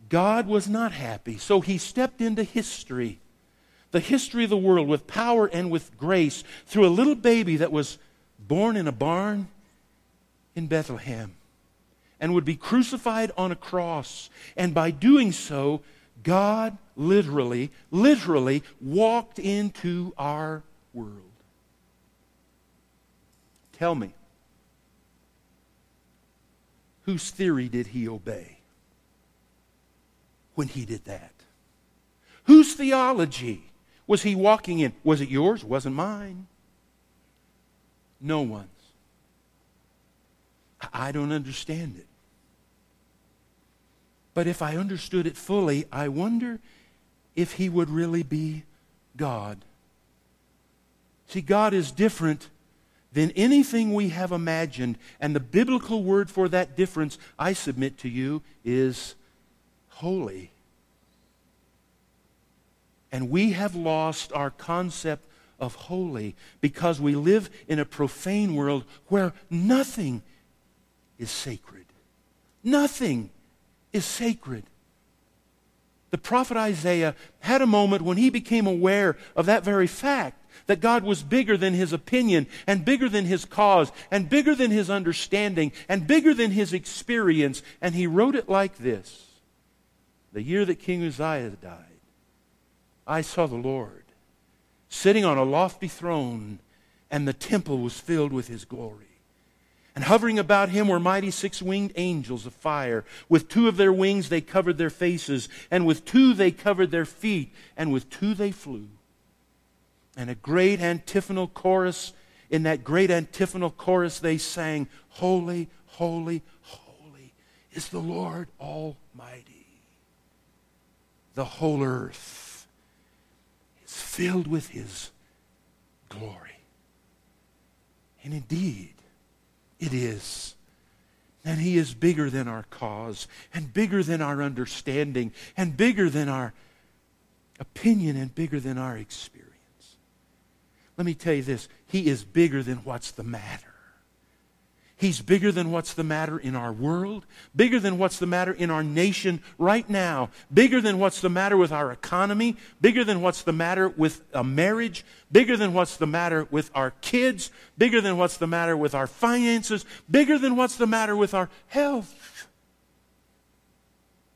God was not happy, so he stepped into history, the history of the world, with power and with grace through a little baby that was born in a barn in Bethlehem and would be crucified on a cross. And by doing so, God literally, literally walked into our world. Tell me, whose theory did he obey? when he did that? Whose theology was he walking in? Was it yours? Wasn't mine. No one's. I don't understand it. But if I understood it fully, I wonder if he would really be God. See, God is different than anything we have imagined. And the biblical word for that difference, I submit to you, is holy. And we have lost our concept of holy because we live in a profane world where nothing is sacred. Nothing is sacred. The prophet Isaiah had a moment when he became aware of that very fact that God was bigger than his opinion and bigger than his cause and bigger than his understanding and bigger than his experience. And he wrote it like this the year that King Uzziah died, I saw the Lord sitting on a lofty throne, and the temple was filled with his glory. And hovering about him were mighty six winged angels of fire. With two of their wings they covered their faces, and with two they covered their feet, and with two they flew. And a great antiphonal chorus, in that great antiphonal chorus they sang, Holy, holy, holy is the Lord Almighty the whole earth is filled with his glory. And indeed, it is. And he is bigger than our cause, and bigger than our understanding, and bigger than our opinion, and bigger than our experience. Let me tell you this He is bigger than what's the matter. He's bigger than what's the matter in our world, bigger than what's the matter in our nation right now, bigger than what's the matter with our economy, bigger than what's the matter with a marriage, bigger than what's the matter with our kids, bigger than what's the matter with our finances, bigger than what's the matter with our health.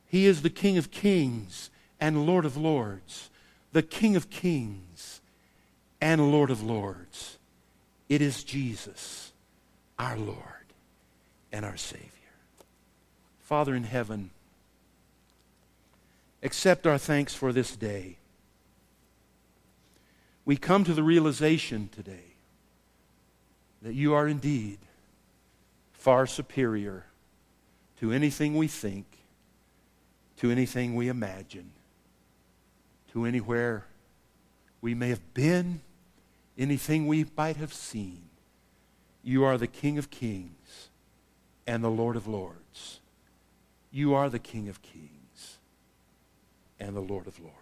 He is the King of kings and Lord of lords, the King of kings and Lord of lords. It is Jesus, our Lord and our Savior. Father in heaven, accept our thanks for this day. We come to the realization today that you are indeed far superior to anything we think, to anything we imagine, to anywhere we may have been, anything we might have seen. You are the King of kings and the Lord of lords. You are the King of kings and the Lord of lords.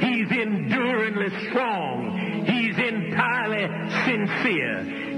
He's enduringly strong. He's entirely sincere.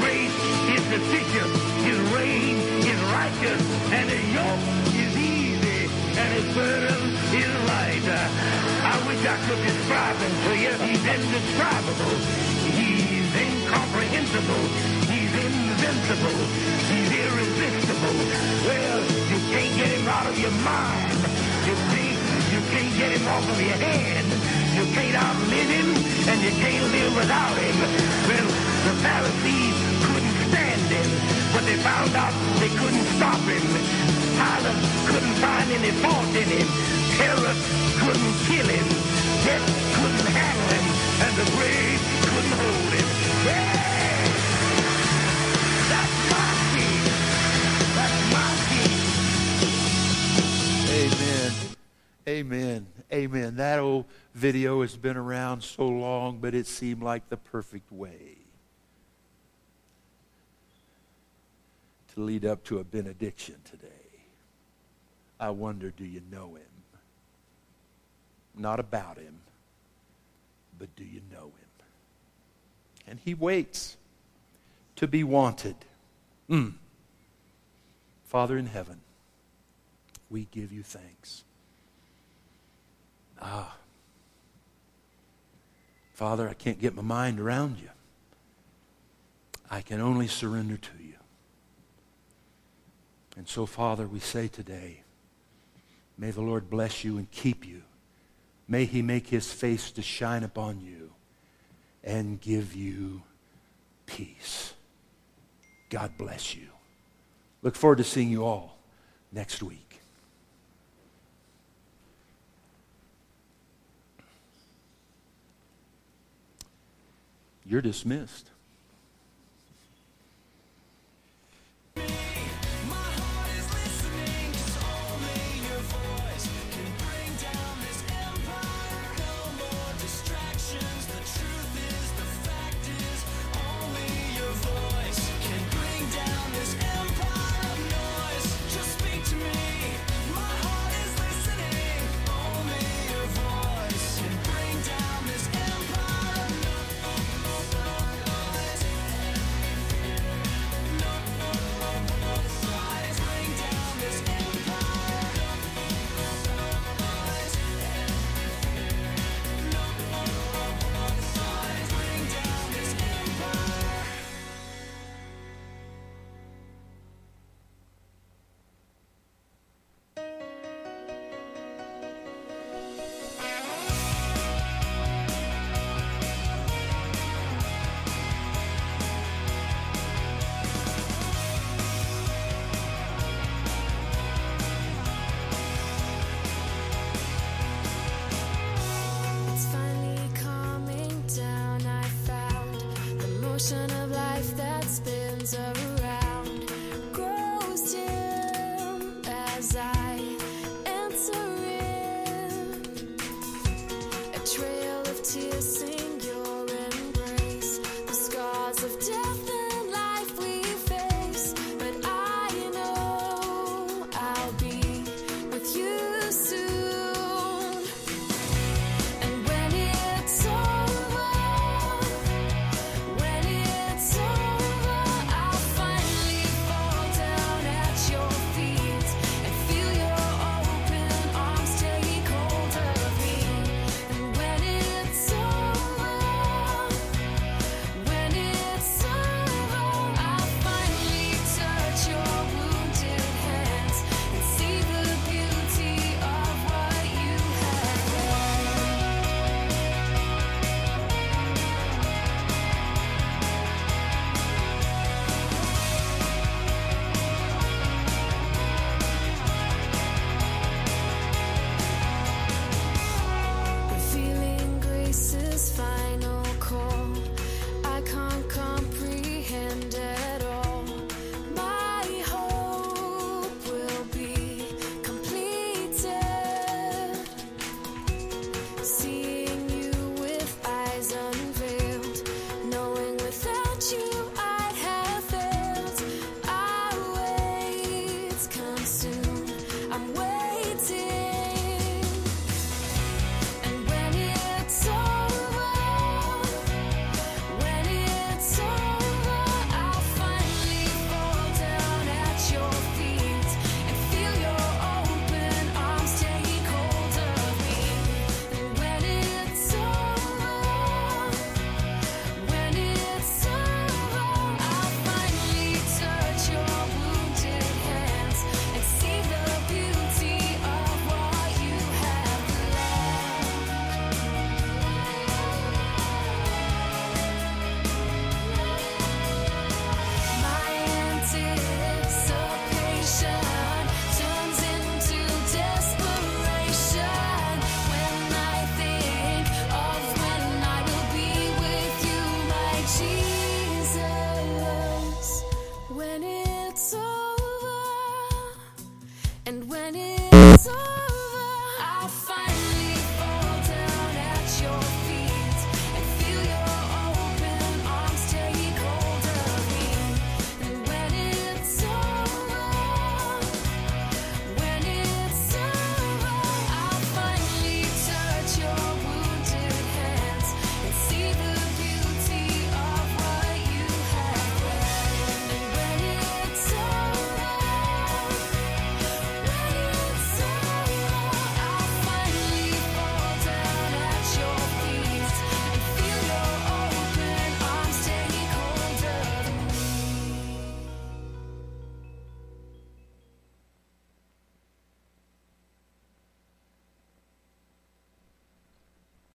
grace is sufficient. His reign is righteous. And his yoke is easy. And his burden is light. I wish I could describe him to you. He's indescribable. He's incomprehensible. He's invincible. He's irresistible. Well, you can't get him out of your mind. You see, you can't get him off of your hand. You can't outlive him, and you can't live without him. Well, the Pharisees couldn't stand him, but they found out they couldn't stop him. Pilate couldn't find any fault in him. Herod couldn't kill him. Death couldn't handle him, and the grave couldn't hold him. King. Amen. Amen. Amen. That old video has been around so long, but it seemed like the perfect way to lead up to a benediction today. I wonder, do you know him? Not about him, but do you know him? And he waits to be wanted. Mm. Father in heaven, we give you thanks. Ah. Father, I can't get my mind around you. I can only surrender to you. And so, Father, we say today, may the Lord bless you and keep you. May he make his face to shine upon you and give you peace. God bless you. Look forward to seeing you all next week. You're dismissed.